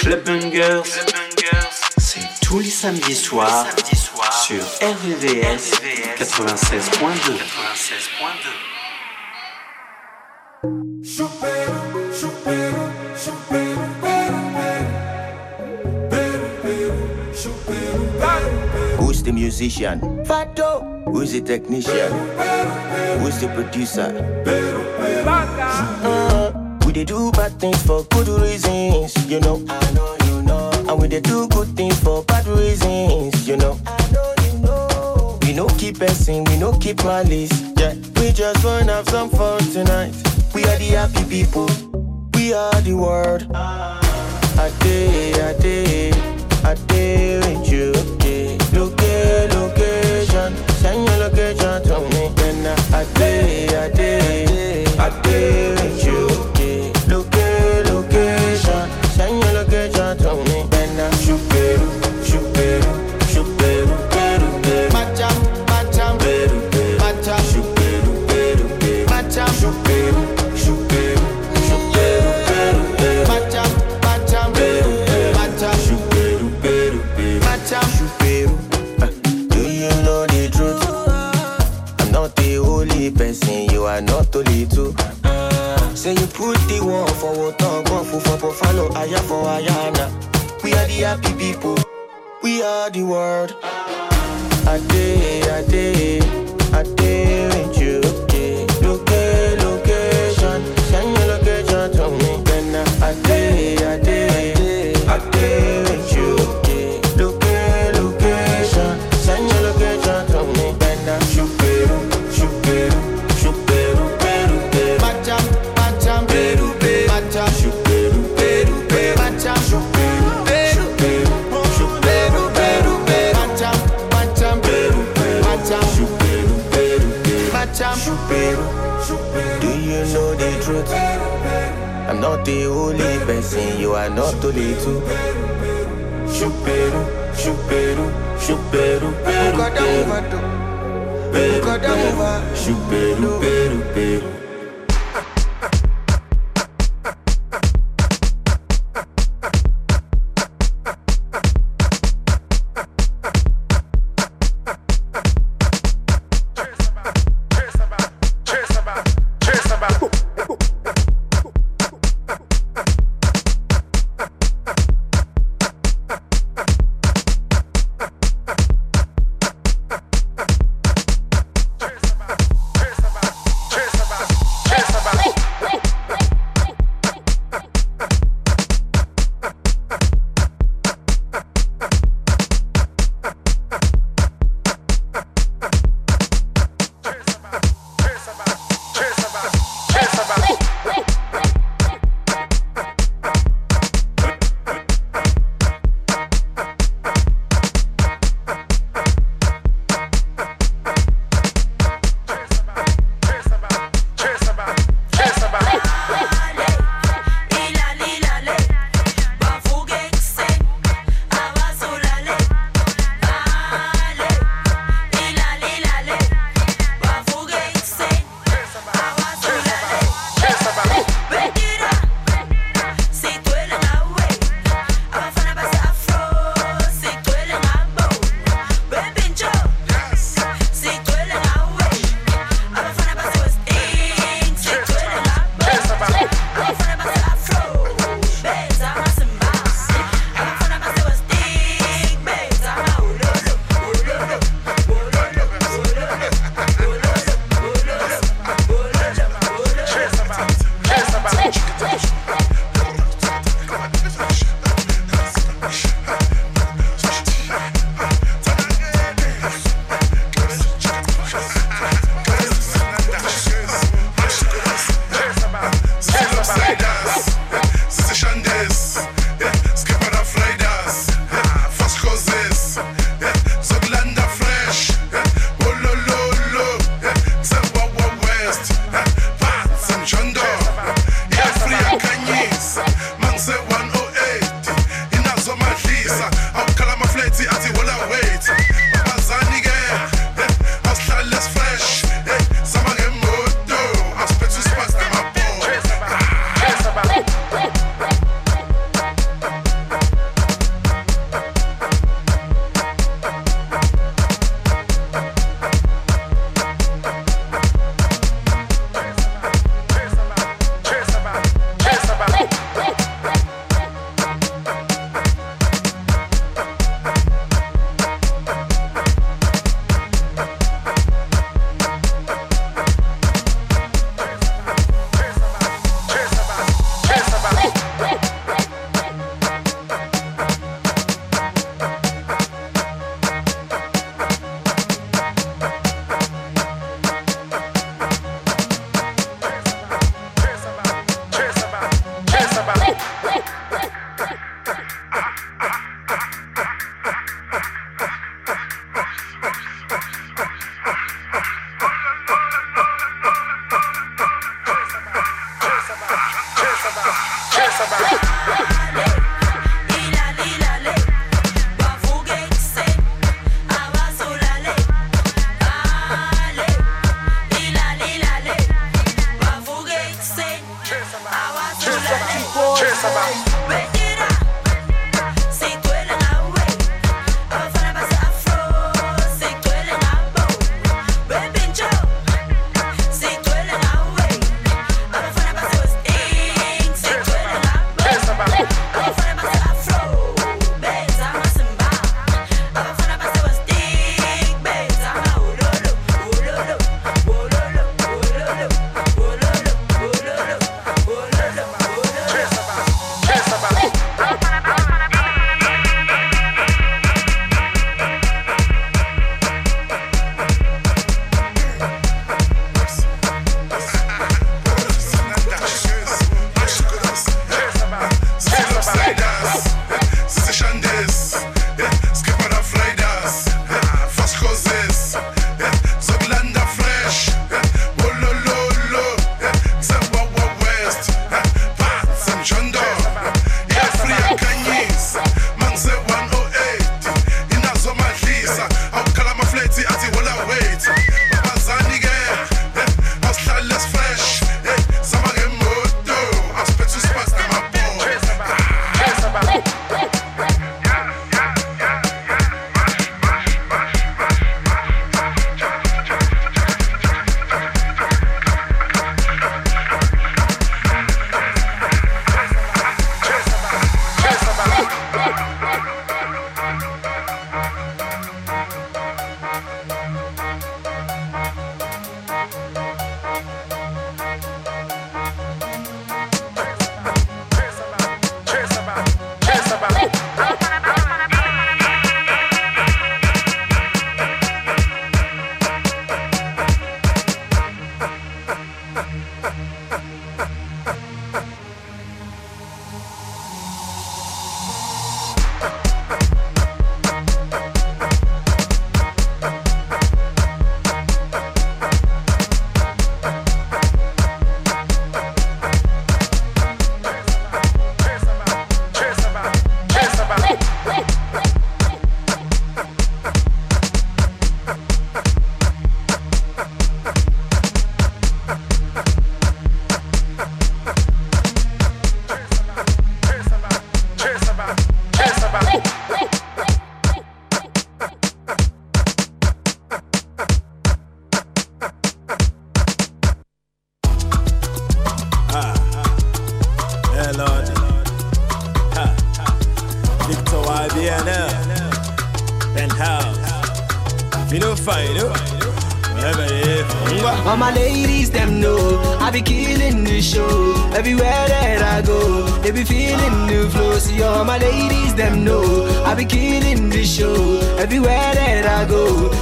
Club c'est tous les samedis soirs sur RVVS 96.2. Who's the musician? Fato. Who's the technician? Who's the producer? Uh, we they do bad things for good reasons, you know. I know you know. And we they do good things for bad reasons, you know. I know you know. We no keep passing, we no keep malice. Yeah, we just wanna have some fun tonight. We are the happy people. We are the world. Ah. I day, I day, I day with you. Yeah. Loca- location, send your location to me. Then I day, I day, I day with you. Say you put the one for what on go for for follow aya for ayana. We are the happy people, we are the world. I day, I day, I day with you. Yeah. Loca- location, send your location to me. Then I day, I day, I day Peru. Peru,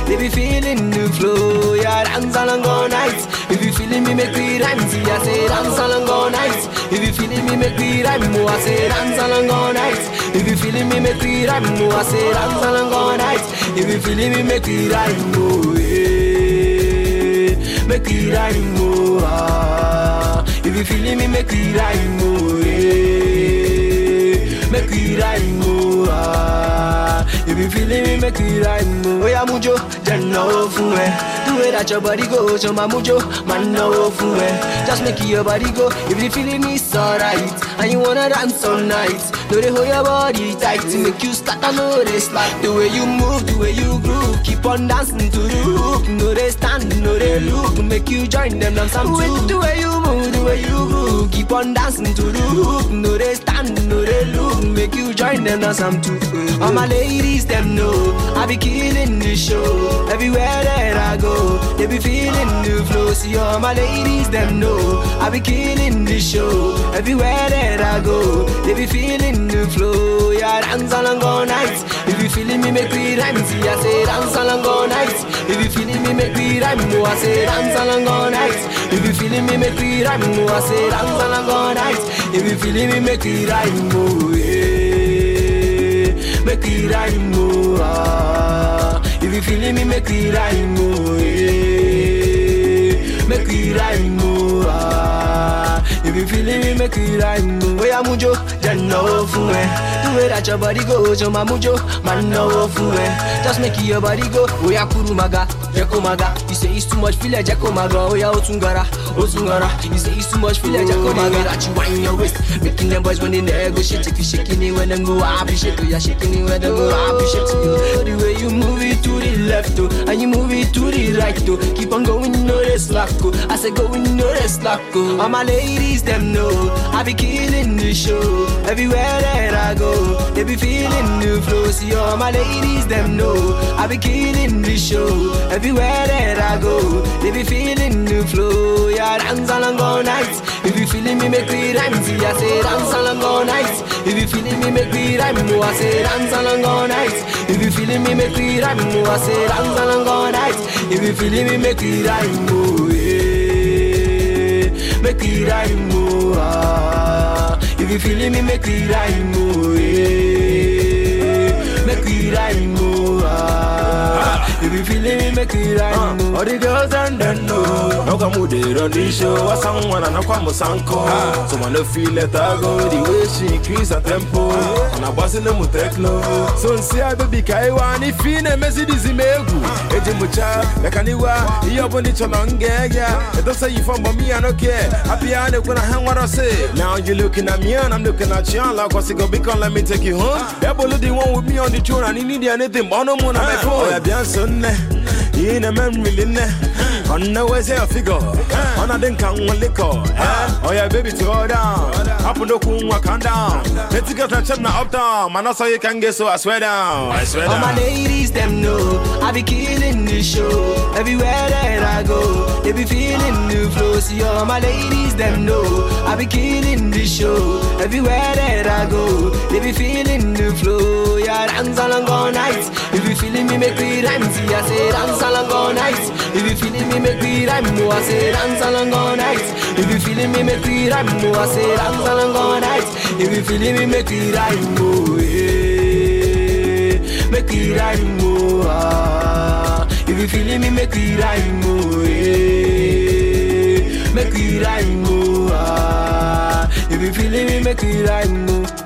They be feeling the flow, yeah, dance along all night. If you feeling me, make me rhyme, see, I say dance along all night. If you feeling me, make me rhyme, oh, I say dance along all night. If you feeling me, make me rhyme, oh, I say dance along all night. If you feeling me, make me rhyme, oh, yeah, make me rhyme, oh, ah. If you feeling me, make me rhyme, oh, yeah your body go, show oh, my mojo, man no fool eh. Just make your body go, if you feeling me so right, and you wanna dance all night. No they hold your body tight to make you start to notice like the way you move, the way you groove, keep on dancing to the hook. No they stand, no they look, make you join them dance some With the way you move, the way you keep on dancing to the hook. No they stand, no they look, make you join them some too. All my ladies them know I be killing the show everywhere that I go. They be feeling the flow. See all my ladies them know I be killing the show everywhere that I go. They be feeling the flow. Yeah, dance along all night. If you feeling me, make me rhyme. See, I say dance all night. If you feeling me, make me rhyme. No, I say dance along all night. If you feeling me, make me rhyme. No, I say dance along all night. If you feeling me, make me rhyme. Oh, yeah. Make me rhyme. Oh, ah. If you feeling me, make me rhyme. Oh, yeah. Make me rhyme. Oh, ah. If you feeling me, make it rhyme. Where I'm mujo, then no fool. The way that your body goes, your mujo, man no fool. Just make your body go. Oya kuru maga, jeko maga. You say it's too much, feel like jeko maga. Oya otungara, otungara. You say it's too much, feel like jeko maga. That you wind your waist, making them boys when they negotiate. If you shaking it when them go, I appreciate you. Shaking it when them go, I appreciate you. The way you move it to the left, oh, and you move it to the right, oh. Keep on going, no rest slack. I say going, no rest slack. All my ladies, them know I be killing the show everywhere that I go. They be feeling the flow. See all my ladies, them know I be killing the show everywhere that I go. They be feeling the flow. Yeah, dance along all night. If you feeling me, make me rhyme. See, I say dance along all night. If you feeling me, make me rhyme. No, I say dance along all night. If you feeling me, make me rhyme. No, I say dance along all night. If you feeling me, make me rhyme. Oh, yeah. Make me rhyme. Oh, ah. If you feeling me, make me rhyme. Oh, yeah. Make me rhyme. You feeling me, make me rhyme. Oh. All the girls and them know No come with it on the show I sang one and I come with Sanko uh. So when I feel let her go The way she increase her tempo. Uh. And I boss in the techno. So see I baby kai wani fine messy dizzy megu uh. Eji mucha Mekaniwa Iyo boni cholonge yeah. It don't say you from but me I don't care. Happy I know when I hang what I say. Now you looking at me and I'm looking at you Like what's it gonna be come let me take you home. Ebolo the one with me on the throne And he need anything but no more on my phone. Oh yeah bien sonne in a memory in On the way say a figure On a den can one liquor Oh yeah baby to go down Up no kun walk down Let's get a chip now up down Man that's how you can get so I swear down I swear All my ladies, them know I be killing the show everywhere that I go. They be feeling the flow. See all my ladies, them know I be killing the show everywhere that I go. They be feeling the flow. Yeah, dance along all night. If you feeling me, make me rhyme. See, I say dance along all night. If you feeling me, make me rhyme. No, I say dance along all night. If you feeling me, make me rhyme. No, I say dance along all night. If you feeling me, make me rhyme. Oh, yeah make me rhyme more. Ah. If you feeling me, make me rhyme more. Yeah. Make me rhyme more. Ah. If you feeling me, make me rhyme more.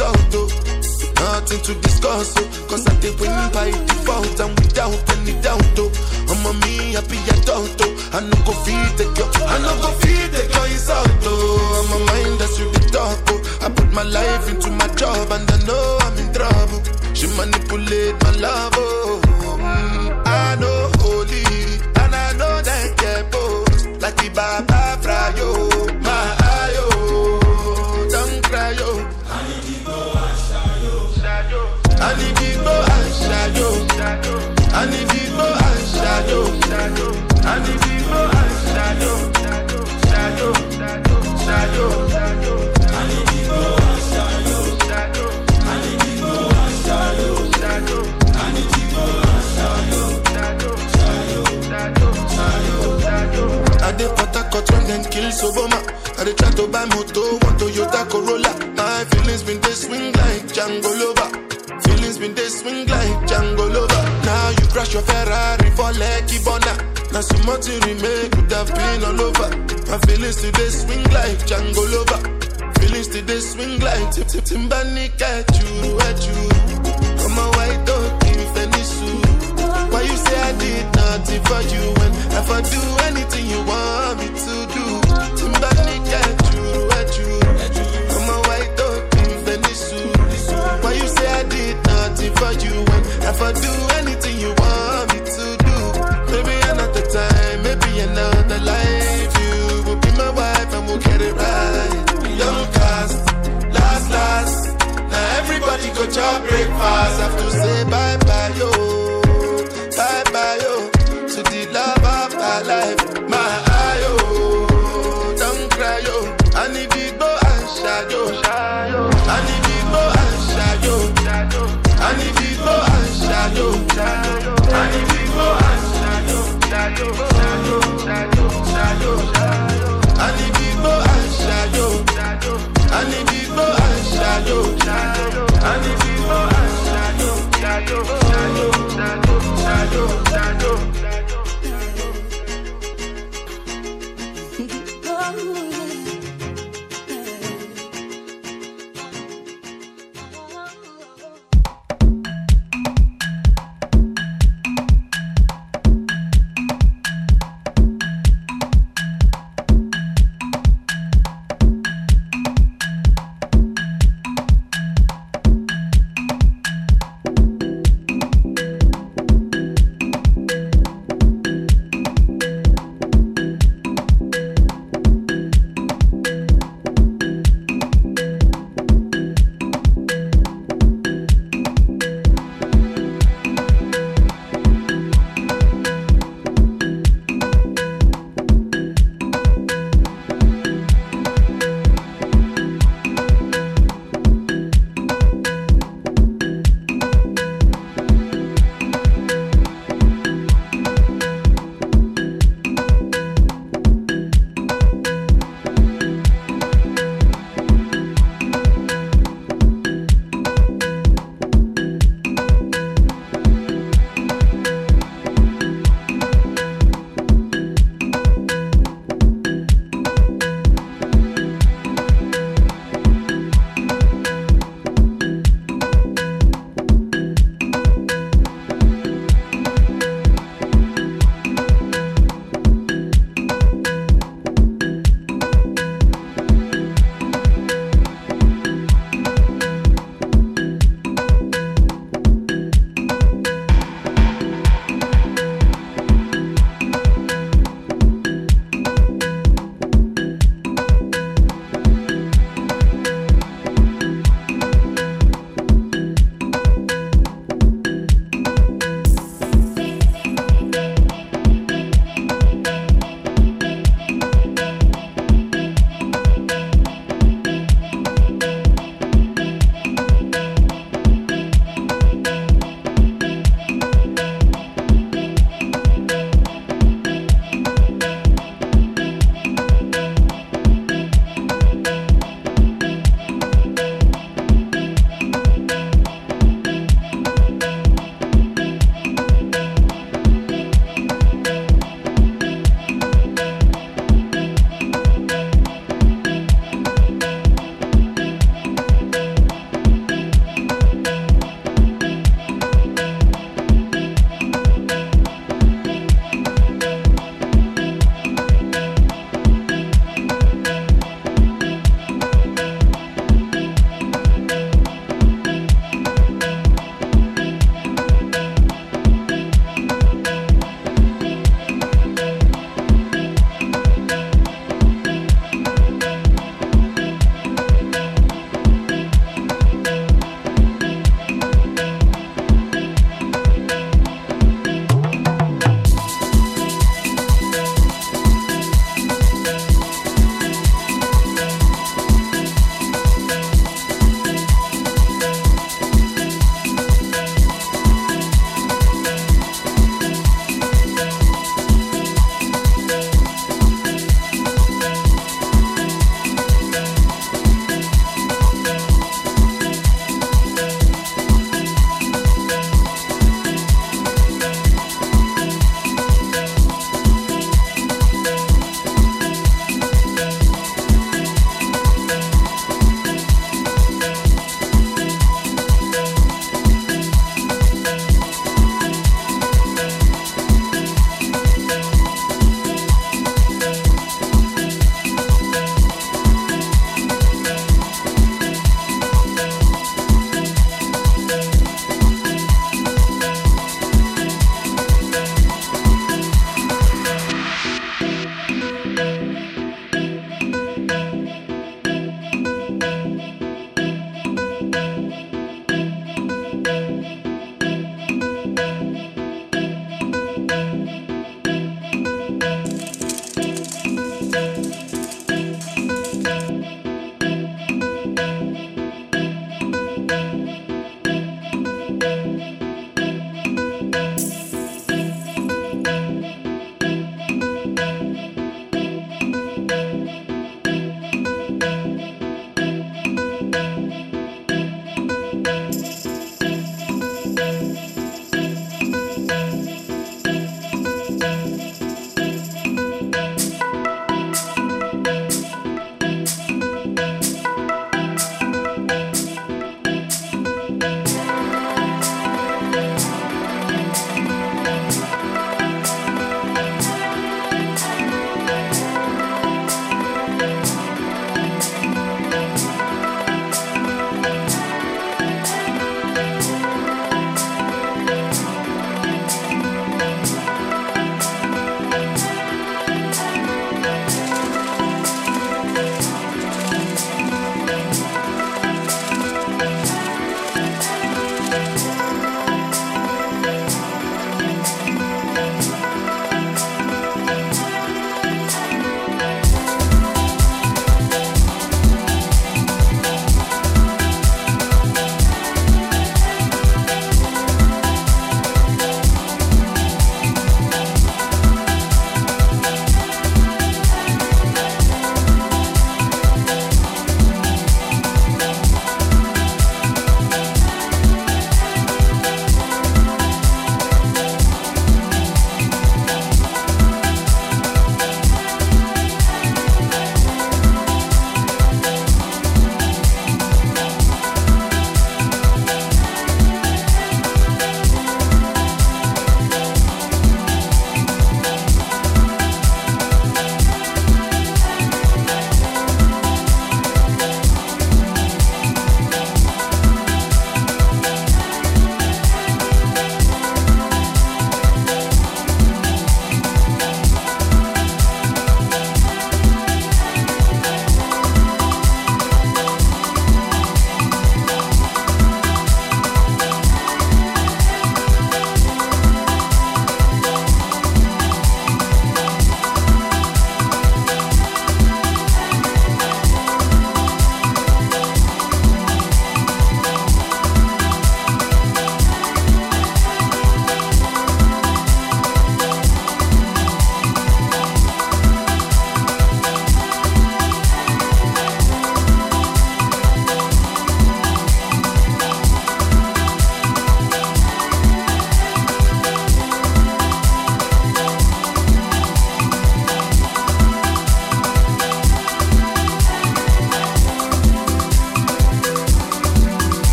result, oh. Nothing to discuss, oh. Cause I did win by default and without any doubt, oh. I'm a me happy adult, oh. I no go feed the girl, I no go feed the girl out, oh. I'm a mind that's you the talk, oh. I put my life into my job and I know I'm in trouble. She manipulate my love, oh. Mm, I know holy and I know that get both. Like the Baba Frayo, crash your Ferrari for Lucky Bona. Now so much you remake could have been all over. My feelings today swing like Django Lover. Feelings today swing like Tip Tip Timbani at you, at you. I'm a white dog in Venice. Why you say I did nothing for you when if I do anything you want me to do? Timbani get you, at you. I'm a white dog in Venice. Why you say I did nothing for you when if I do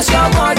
I'm your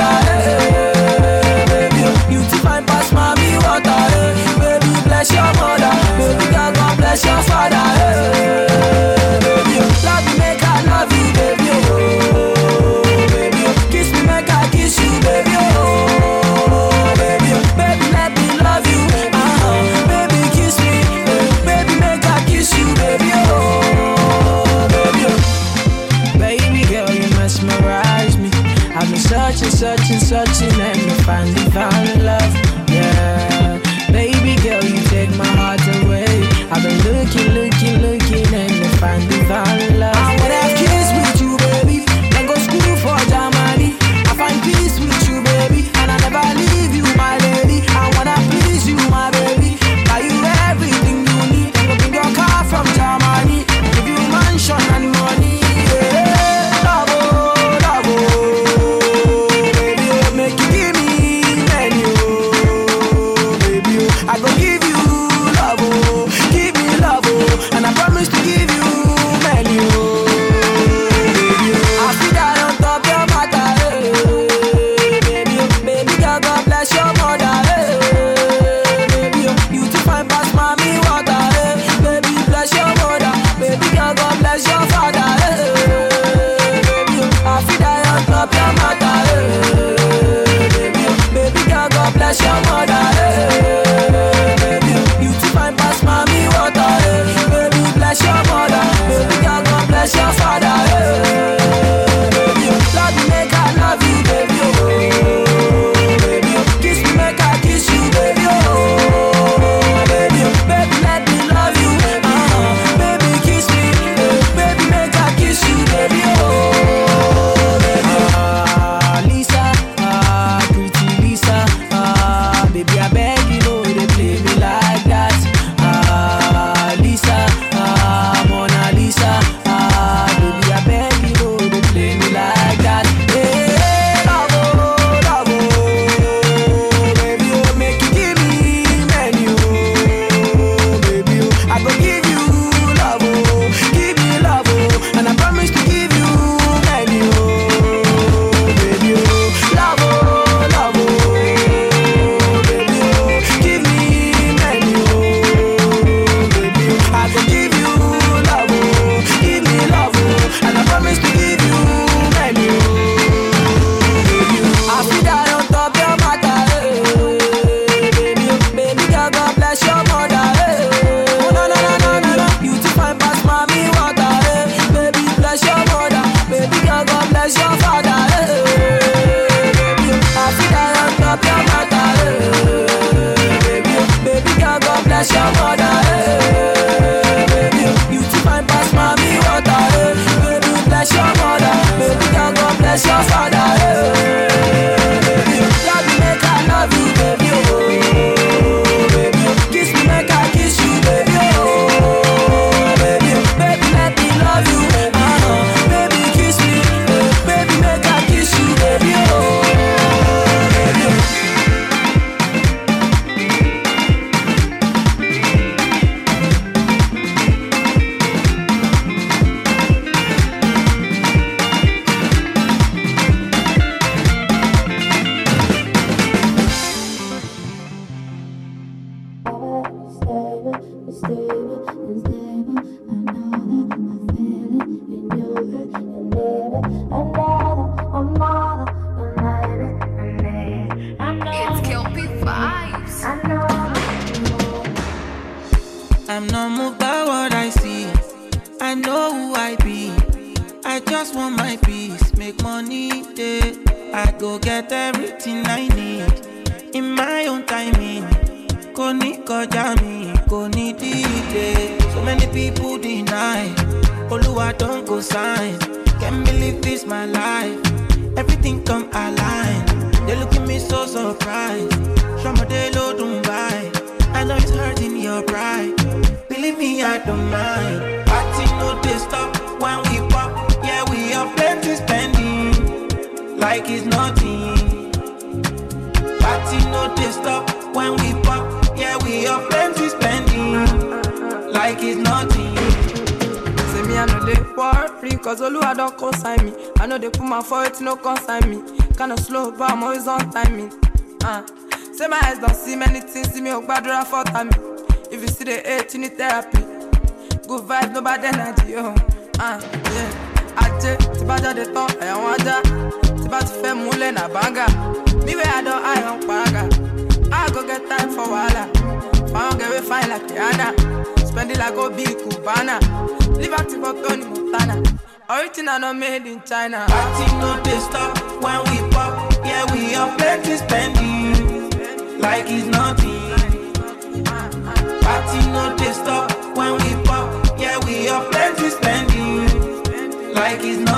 like it's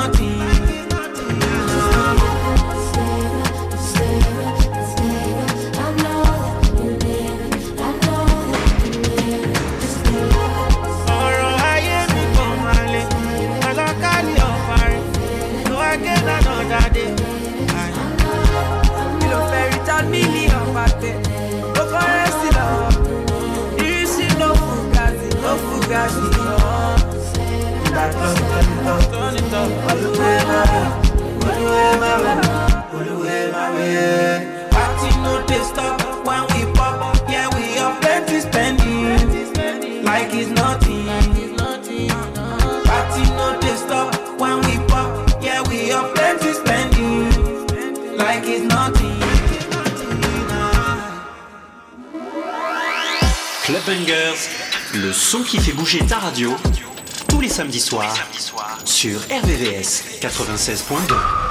96.2.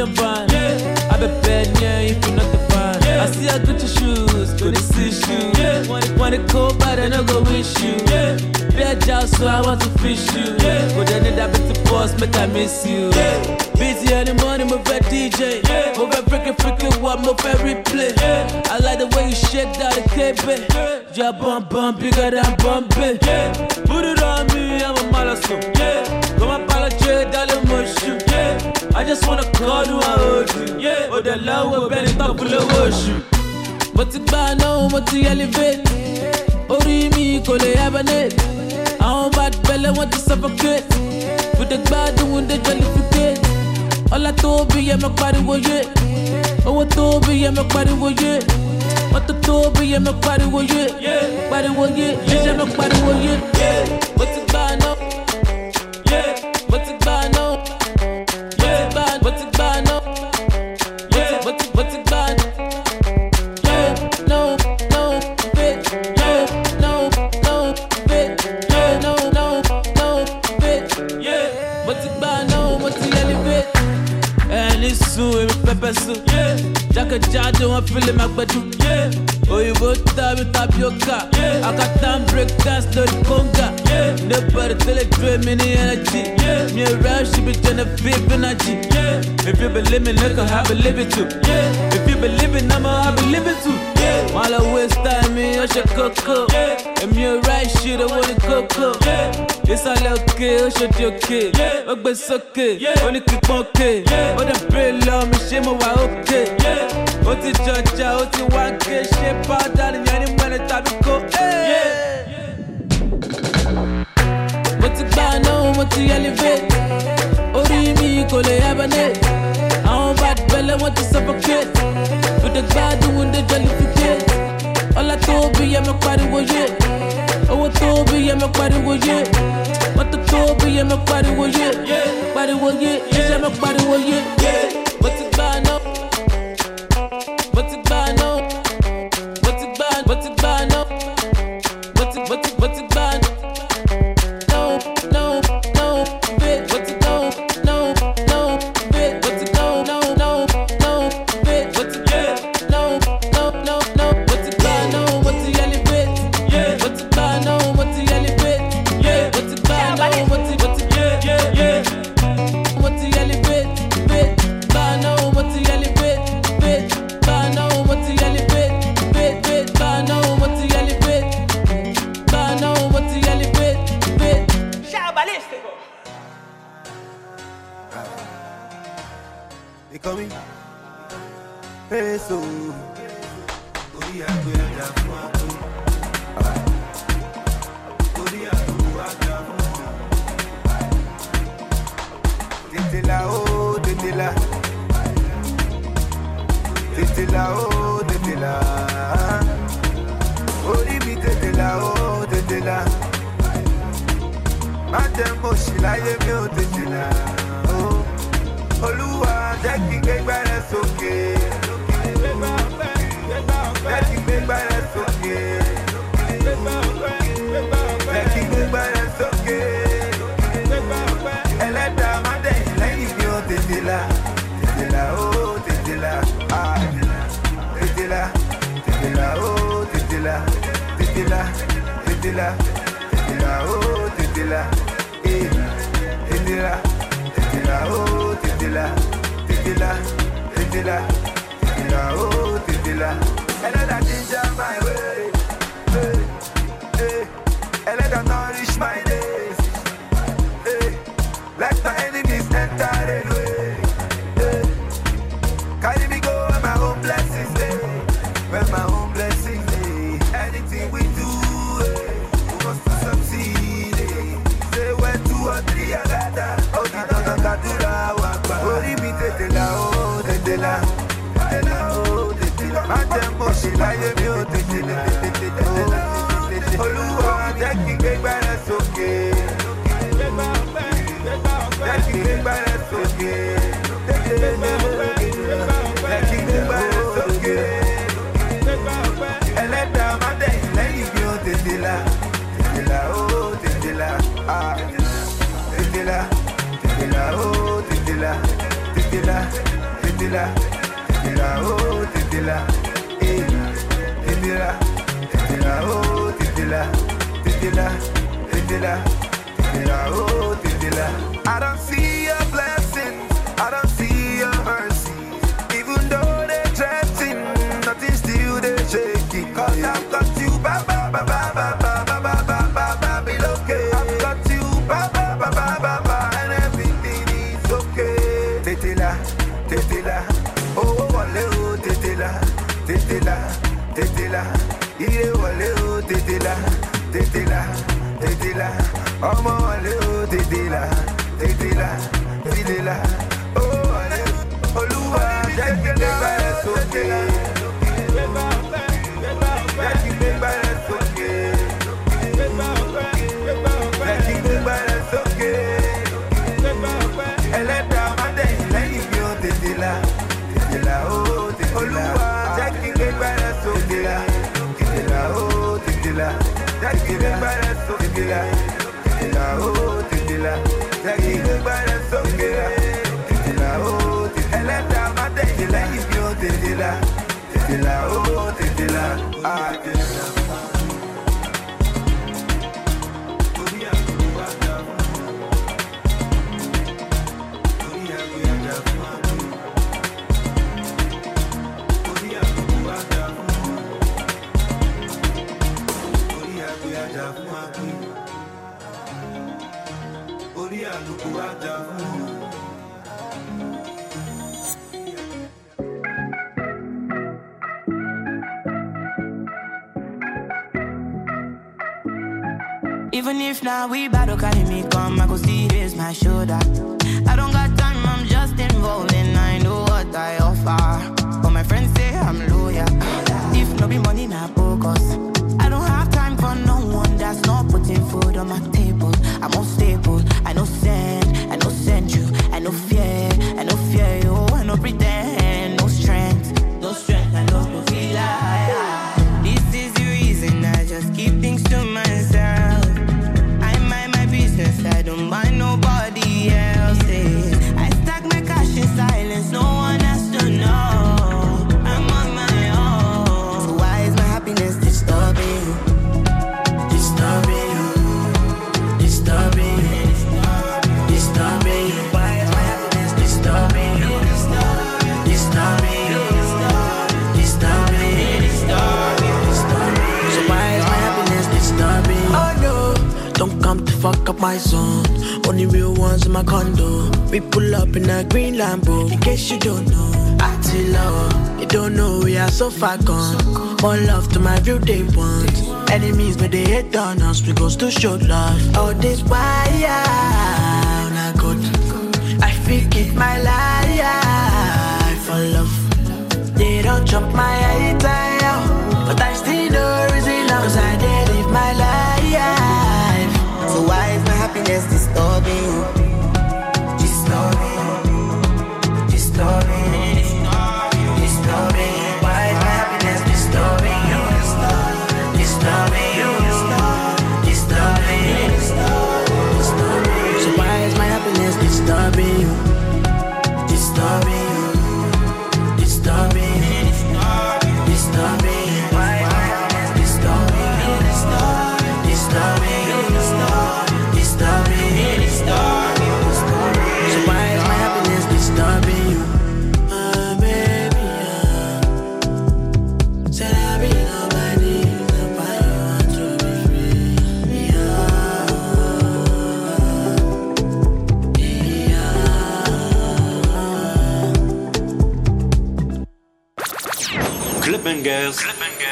the van. Yeah, I be bad, yeah, if you're not the fan. Yeah, I see I got your shoes, good to see shoes. Yeah, want it, want it cold, but I no go wish you. Yeah, bad job, so I want to fish you. Yeah, but then that bit to boss, make I miss you. Yeah, busy in the morning, move a DJ. Yeah, move a freaking freaking what, move a replay. Yeah, I like the way you shake that the cape. Yeah, bump bump bigger than bumpy. Yeah, put it on me, I'm a malasso. Yeah, come on, apologize, darling, I just wanna call you, I hold you. Yeah, oh, the worship. mo ti gbà náà mo ti elevate. Orí mi kò lè hibernate. Àwọn bad belle wọn ti suffocate. We dey gbádùn dey jollificate ọlá tó bí yẹ mọ pariwo yé owó tó bí yẹ pariwo yé mọ́tò tó bí yẹ mọ pariwo yé yé iṣẹ́ mọ pariwo yé mo ti Jákèjádò wọn fílẹ̀ máa gbẹdú. Òyìnbó tàbí tapioca. Akata ń break dance lórí conga. Nobody tẹ́lẹ̀ dúró mi ní energy. Mi ò rẹ́ ṣì bí Genevieve energy. If you believe me, look, I believe it too. If you believe it, I'ma I believe it too. Wọ́n lọ waste time mi, ó ṣe kókó. Èmi ò ra ìṣirò owó ní kókó. Ìsàlẹ̀ òkè, ó ṣòdì òkè. Ó gbé sókè, ní òkè. Ó dẹ̀ bèrè lọ mi, ṣé mo wà òkè? Ó ti jọjà, ó ti wá ké. Ṣé pàdà nìyẹn ní mẹ́rin tàbí kó? Mo ti gbà náà, mo ti elevate. Orí mi kò lè hibernate. Àwọn bad belle wọ́n ti suffocate. We dey gbádùn, dey jollificate. Ọlá tó bí yẹ mọ pariwo yé. Owó tó bí yẹ mọ pariwo yé. Yeah. Tetela, Tetela, oh, Tetela, eh, Tetela, Tetela, oh, Tetela, Tetela, Tetela. I'm a I now we battle, carry me come, I go oh, see raise my shoulder. I don't got time, I'm just involved in if I can. More love to my view they want. Enemies, but they hate on us because to show love. All this wire, oh I got. I feel it my life for love. They don't chop my head.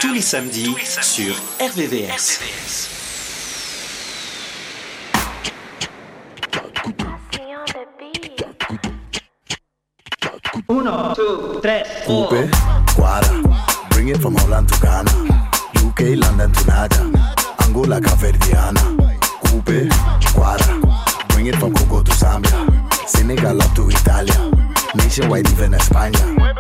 Tous les samedis, sur RVVS. RVVS. Uno, two, tres, four. Coupe, quara, bring it from Holland to Ghana, UK, London to Naga, Angola, Caverdiana. Coupe, quara, bring it from Congo to Zambia, Senegal up to Italia, nationwide even España.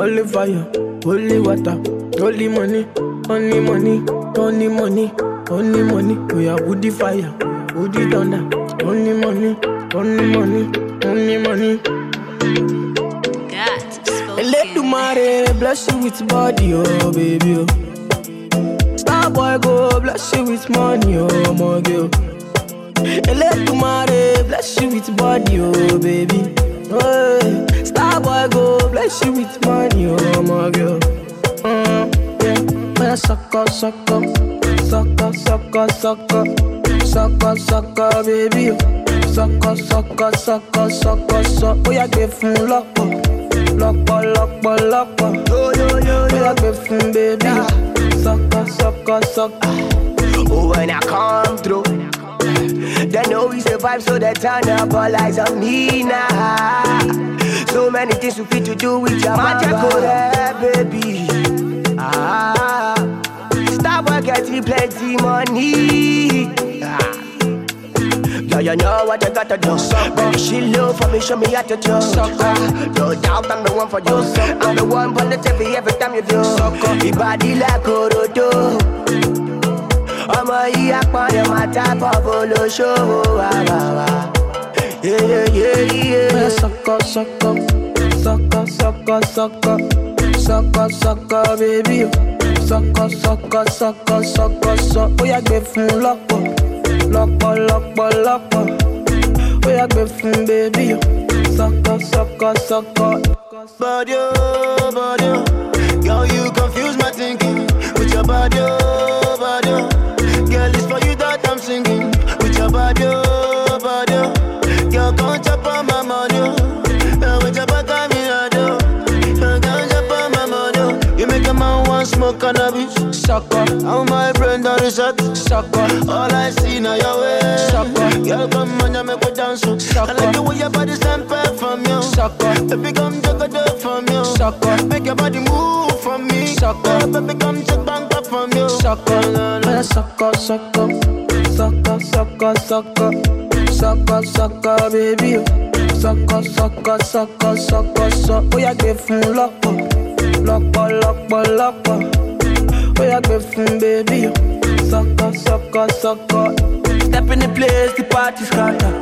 Holy fire, holy water, holy money, only money, only money, only money. We are woody fire, woody thunder, only money, only money, only money. Mare bless you with body, oh baby. Oh. Star boy go bless you with money, oh my girl. The mare bless you with body, oh baby. Oh, boy go bless you with money, oh my girl. Mm, yeah, when I suck up, suck up, suck up, suck up, suck up, suck up, suck up, baby. Suck up, suck up, suck up, suck up, suck up. Oh, yeah, give him lock up lọ́pọ̀ lọ́pọ̀ lọ́pọ̀ bóyá gbé fún bébí sọ́kọ̀ sọ́kọ̀ sọ́kọ̀. Oh, when I come through, they know we survive, so they turn up all eyes on me now. So many things we fit to do with your magic, baby. Ah, stop getting plenty money. Ah. Yeah, you know what you gotta do. Baby, she low for me, show me how to do. Ah, no doubt I'm the one for you. I'm the one for the TV every time you do. Your body like Orodo. ọmọ yìí apọ̀yọ̀ máa tábọ̀ bolóṣòwò àwàwà. Sọkọ sọkọ sọkọ sọkọ sọkọ sọkọ sọkọ bébí o sọkọ sọkọ sọkọ sọkọ sọ ó yà gbé fún lọ́pọ̀ lọ́pọ̀ lọ́pọ̀ lọ́pọ̀ ó yà gbé fún bébí o sọkọ sọkọ sọkọ. Body, oh, body, oh. Sucker, how my brain done reset. Sucker, all I see now your way. Eh. Sucker, girl, come on, you make me dance. oh. I like the way your body stand per from you. Sucker, baby, come take a dip from you. Sucker, make your body move for me. Sucker, baby, come take bank up from you. Sucker, man, sucker, sucker, sucker, sucker, sucker, sucker, sucker, baby. Sucker, sucker, sucker, sucker, sucker. Ó yà gbé fún lọ́pọ̀, lọ́pọ̀, lọ́pọ̀, lọ́pọ̀. Ó yà gbé fún bébí o. Sucker, sucker, sucker. Step in the place, the party scatter.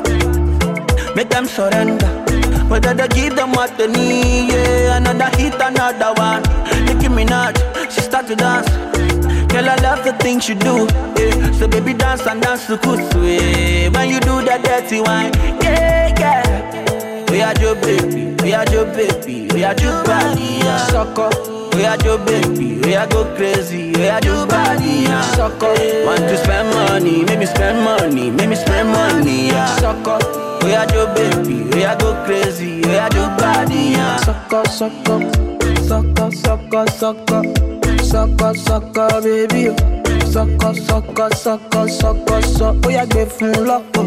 Make them surrender. Whether they give them what they need, yeah. Another hit, another one. Nicki Minaj, she start to dance. Girl, I love the things you do, yeah. So baby, dance and dance to kusu, yeah. When you do that dirty wine, yeah, yeah. We are your baby, we are your baby, we are your body, yeah. Sucker. We are your baby, we are go crazy, we are your body, yeah. Sucker. Want to spend money, make me spend money, make me spend money, yeah. Sucker. We are your baby, we are go crazy, we are your body, yeah. Sucker, sucker, sucker, sucker, sucker, sucker, sucker, baby. o. Sucker, sucker, sucker, sucker, sucker. Ó yà gbé fún lọ́pọ̀,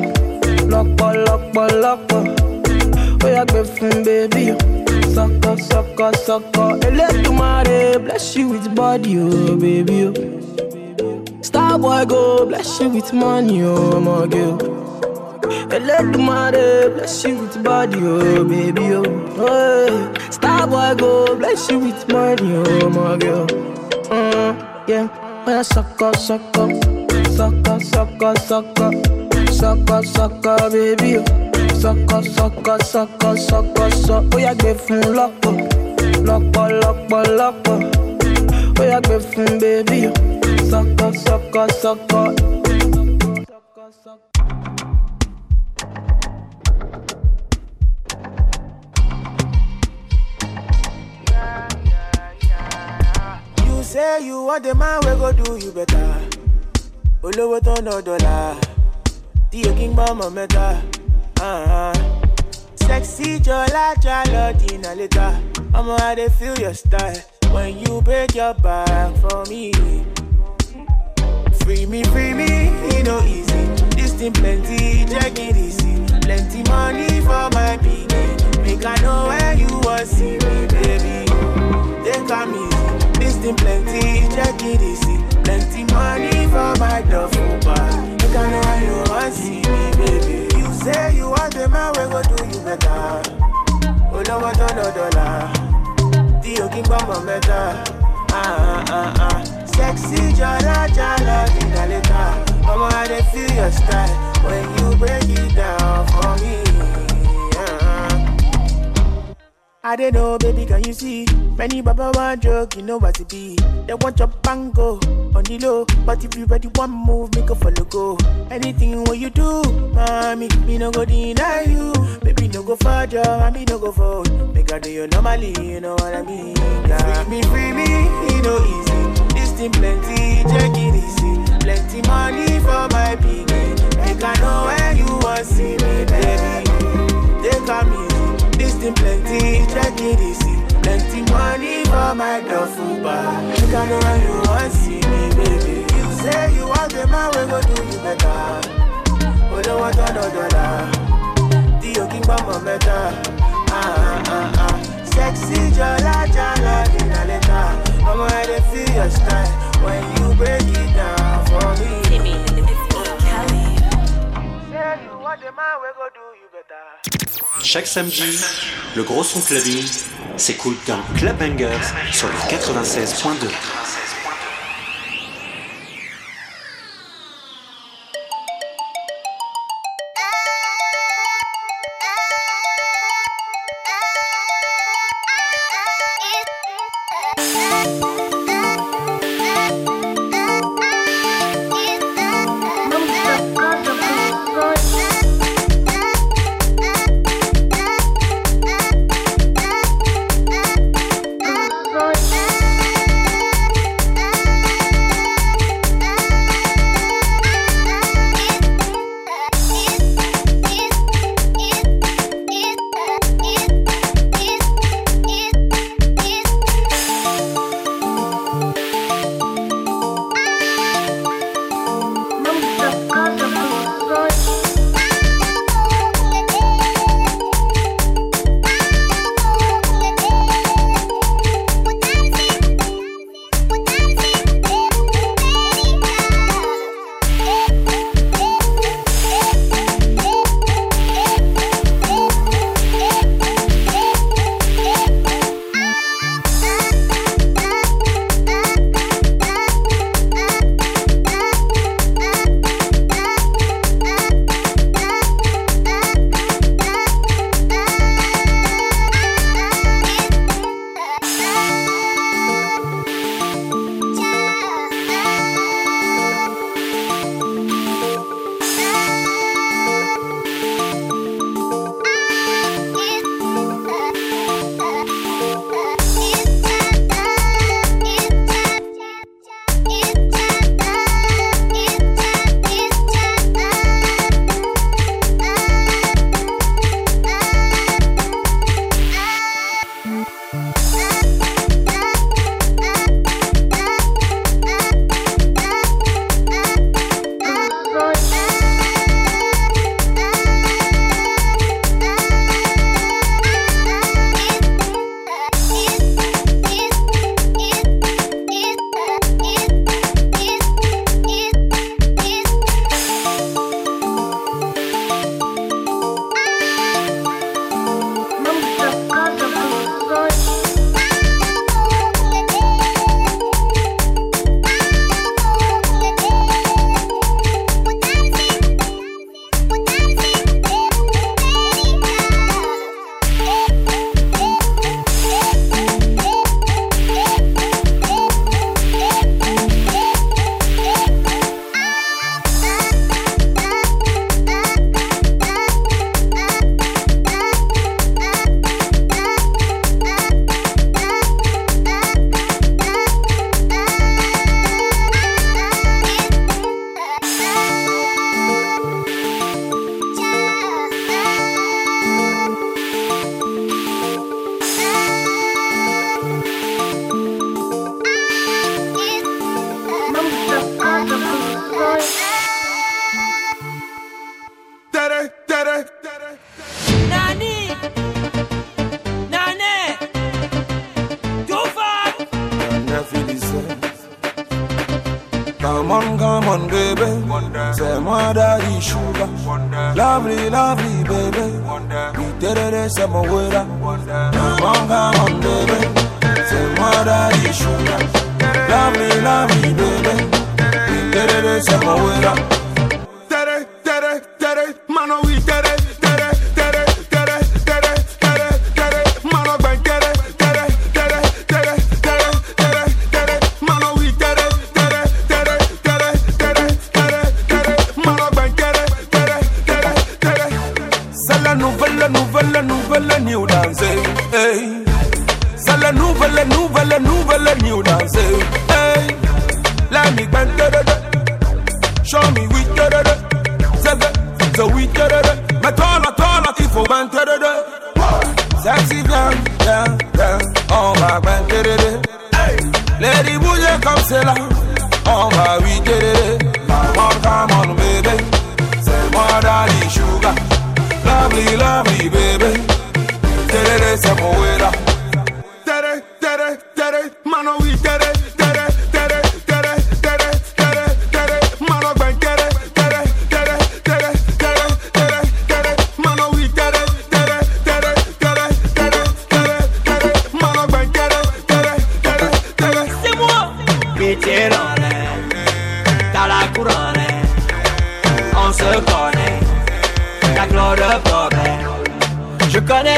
lọ́pọ̀, lọ́pọ̀, lọ́pọ̀. Ó yà gbé fún bébí Sucker, sucker, sucker. Elédùmarè bless you with body, oh baby. o. Star boy go bless you with money, oh my girl. Elédùmarè bless you with body, oh baby, oh. Hey. Star boy go bless you with money, oh my girl. Mm, yeah, when I suck up, suck up, suck up, suck up, suck up, suck up, suck up, baby, oh. Suck up, suck up, suck. Ó yà gbé fún lọ́pọ̀, lọ́pọ̀, lọ́pọ̀, lọ́pọ̀. Ó yà gbé fún bébí, up, suck up. You say you want the man we go do you better. Olówó tó ná dọ́là, tí kí ń gbọ́. Uh-huh. Sexy jọlá jalọ dínà létà. Ọmọ I dey feel your style when you break your back for me. Free me, free me, e no easy. This thing plenty, check it easy. Plenty money for my pikin. Make I know where you wan see me, baby. Take am easy. This thing plenty, check it easy. Plenty money for my duffel bag. Make I know where you wan see me, baby. Say you want the man we go do you better. Olówó tó ná dọ́là, tí o kí kí n gbọ́mọ̀ mẹ́ta. Ah, ah, ah. Sexy dinga later. Mama, I dey feel your style when you break it down for me. I don't know, baby, can you see? Many baba want joke, you know what it be. They want your bango on the low, but if you ready one move, make a follow go. Anything what you do, mommy, me no go deny you. Baby, no go for job, me no go for Make I do you normally, you know what I mean? Yeah. Free me, free me, it no easy. This thing plenty, Thing plenty, check it easy. Plenty money for my duffel bag. Make I know where you want see me, baby. You say you want the man, we go do you better. We don't want another dollar. Dio King Bamba Meta. Ah, ah, ah, ah. Sexy jala jala later. I'm gonna feel your style when you break it down for me. Timmy, Say you want the man, we go do you better. Chaque samedi, le gros son clubbing s'écoute dans Club Bangers sur le 96.2.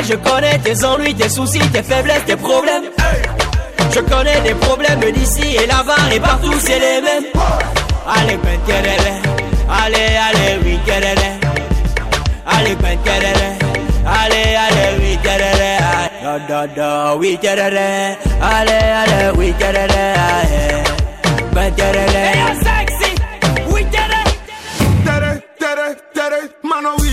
je connais tes ennuis, tes soucis, tes faiblesses, tes problèmes. Je connais des problèmes d'ici et là-bas et partout, c'est les mêmes. Allez, penkerele, allez, allez, oui, kerele. Allez, penkerele, allez, allez, oui, kerele. Da, oui. Allez, allez, oui, kerele. Penkerele. Hey, sexy, oui, kerele. Tere, tere, tere, mano, oui.